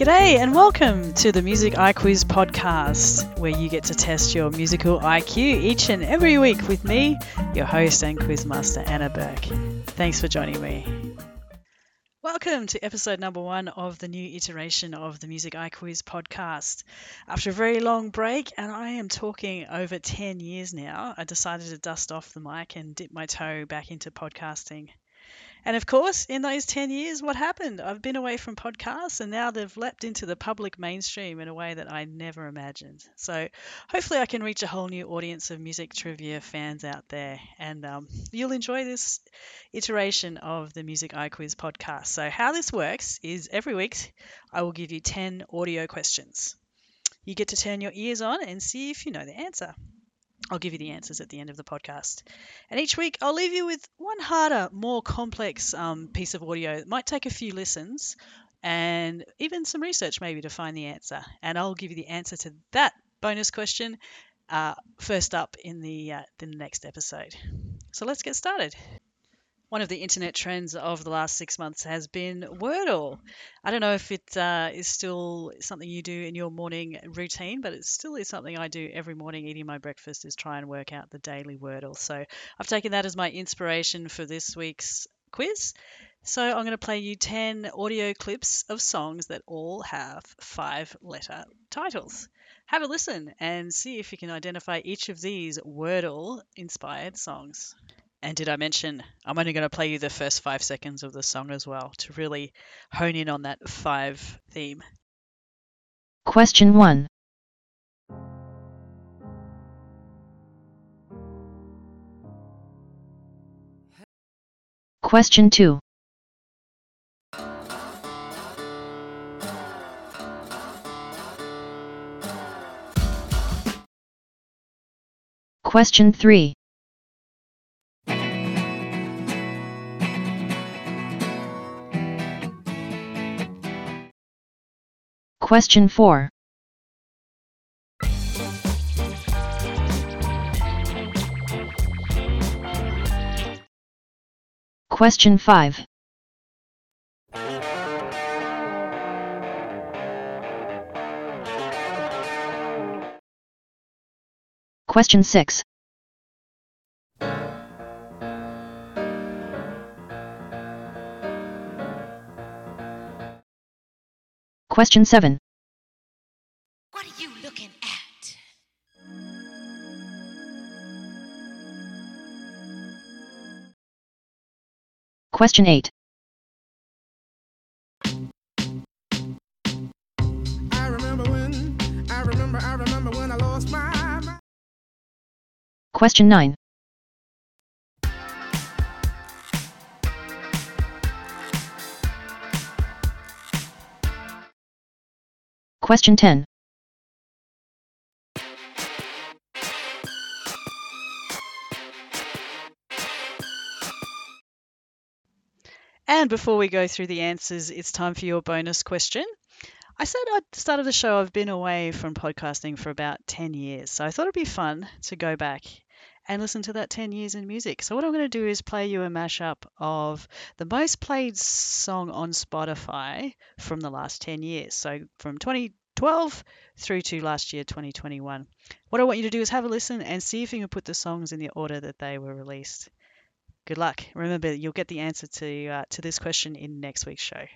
G'day and welcome to the Music iQuiz podcast, where you get to test your musical IQ each and every week with me, your host and quizmaster Anna Burke. Thanks for joining me. Welcome to episode number one of the new iteration of the Music iQuiz podcast. After a very long break, and I am talking over 10 years now, I decided to dust off the mic and dip my toe back into podcasting. And of course, in those 10 years, what happened? I've been away from podcasts and now they've leapt into the public mainstream in a way that I never imagined. So hopefully, I can reach a whole new audience of music trivia fans out there. And um, you'll enjoy this iteration of the Music iQuiz podcast. So, how this works is every week I will give you 10 audio questions. You get to turn your ears on and see if you know the answer. I'll give you the answers at the end of the podcast. And each week, I'll leave you with one harder, more complex um, piece of audio. It might take a few listens and even some research, maybe, to find the answer. And I'll give you the answer to that bonus question uh, first up in the, uh, in the next episode. So let's get started. One of the internet trends of the last six months has been Wordle. I don't know if it uh, is still something you do in your morning routine, but it still is something I do every morning eating my breakfast is try and work out the daily Wordle. So I've taken that as my inspiration for this week's quiz. So I'm going to play you 10 audio clips of songs that all have five letter titles. Have a listen and see if you can identify each of these Wordle inspired songs. And did I mention I'm only going to play you the first five seconds of the song as well to really hone in on that five theme? Question 1. Question 2. Question 3. Question 4. Question 5. Question 6. Question 7. What are you looking at? Question 8. I remember when, I remember, I remember when I lost my mind. Question 9. Question 10. And before we go through the answers, it's time for your bonus question. I said at the start of the show I've been away from podcasting for about 10 years, so I thought it'd be fun to go back and listen to that 10 years in music. So, what I'm going to do is play you a mashup of the most played song on Spotify from the last 10 years. So, from 2012 through to last year, 2021. What I want you to do is have a listen and see if you can put the songs in the order that they were released. Good luck. Remember, you'll get the answer to uh, to this question in next week's show.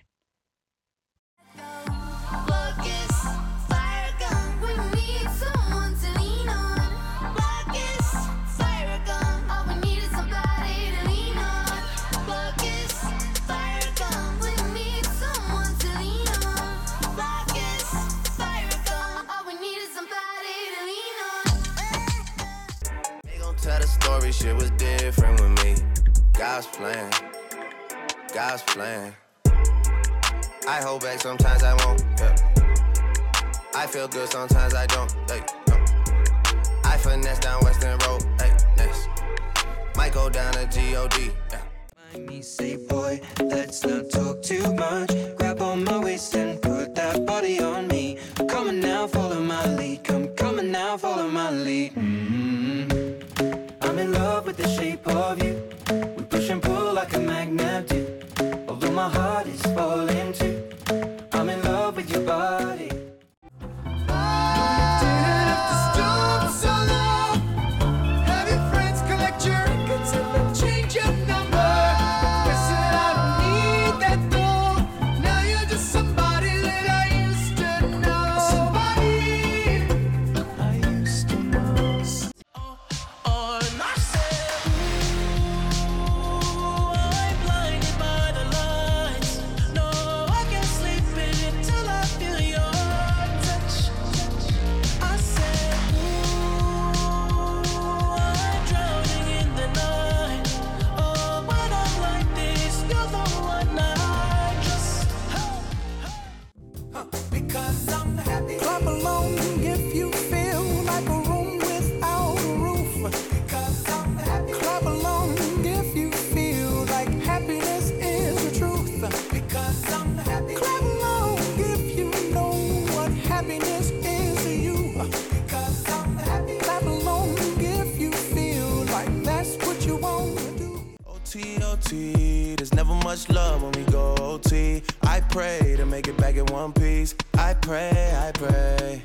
God's plan, God's plan. I hold back, sometimes I won't. Yeah. I feel good, sometimes I don't. Hey, no. I finesse down Weston Road. Hey, next. Might go down to God. Yeah. Mind me say, boy, let's not talk too much. Grab on my waist and put that body on me. Come on now, follow my lead. Come, on now, follow my lead. mm I'm in love with the shape of you. Falling much love when we go OT. I pray to make it back in one piece. I pray, I pray.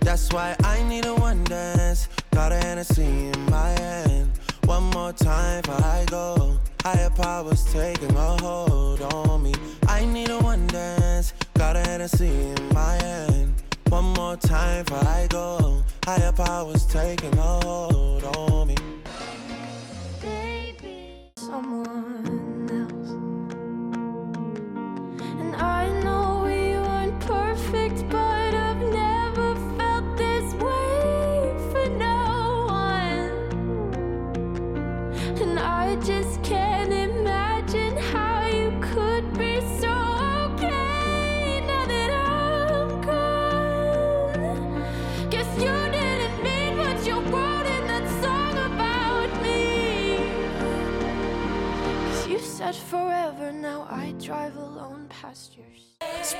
That's why I need a one dance. Got a Hennessy in my hand. One more time before I go. Higher powers taking a hold on me. I need a one dance. Got a Hennessy in my hand. One more time before I go. Higher powers taking a hold on me. Someone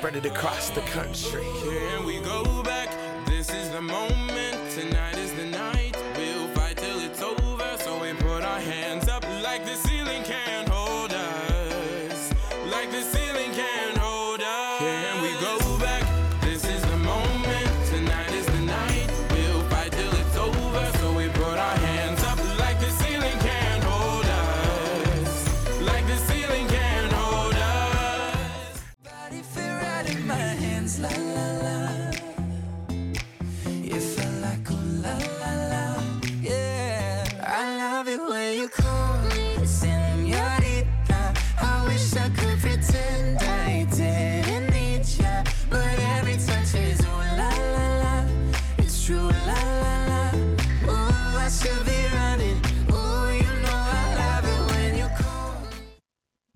Spread it across the country.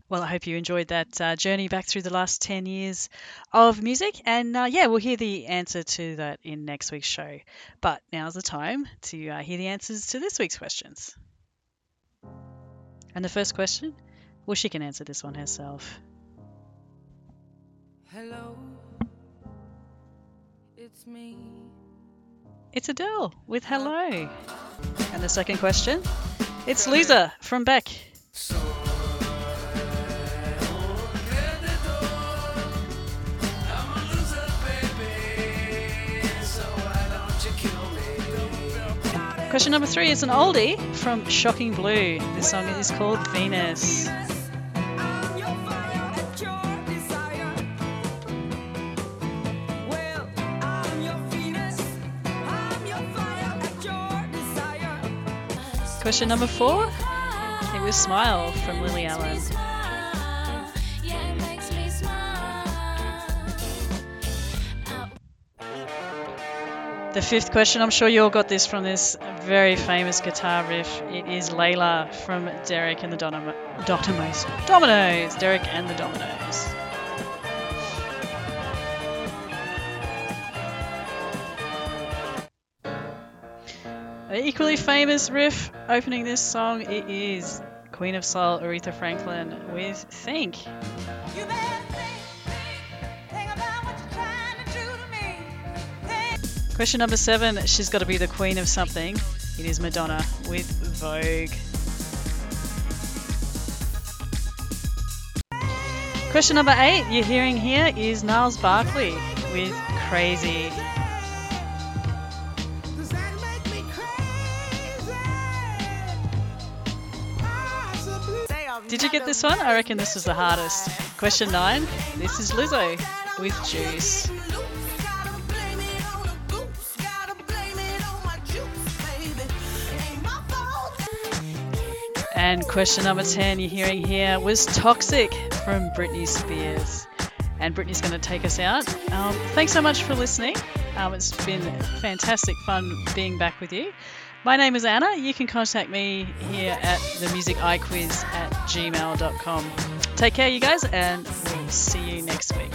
Well, I hope you enjoyed that uh, journey back through the last 10 years of music. And uh, yeah, we'll hear the answer to that in next week's show. But now's the time to uh, hear the answers to this week's questions. And the first question, well, she can answer this one herself. Hello, it's me. It's Adele with Hello. And the second question, it's Loser from Beck. Question number three is an oldie from Shocking Blue. This song is called Venus. Question number four, it was Smile from Lily Allen. The fifth question, I'm sure you all got this from this very famous guitar riff. It is Layla from Derek and the Donamo- Dominos. Dominos! Derek and the Dominos. An equally famous riff opening this song, it is Queen of Soul Aretha Franklin with. Think. Question number seven, she's got to be the queen of something. It is Madonna with Vogue. Question number eight, you're hearing here is Gnarls Barkley with Crazy. Does that make me crazy? Possibly. Um, Did you get this one? I reckon this was the hardest. Question nine, this is Lizzo with Juice. And question number 10 you're hearing here was Toxic from Britney Spears. And Britney's going to take us out. Um, thanks so much for listening. Um, it's been fantastic fun being back with you. My name is Anna. You can contact me here at the Music Quiz at gmail.com. Take care, you guys, and we'll see you next week.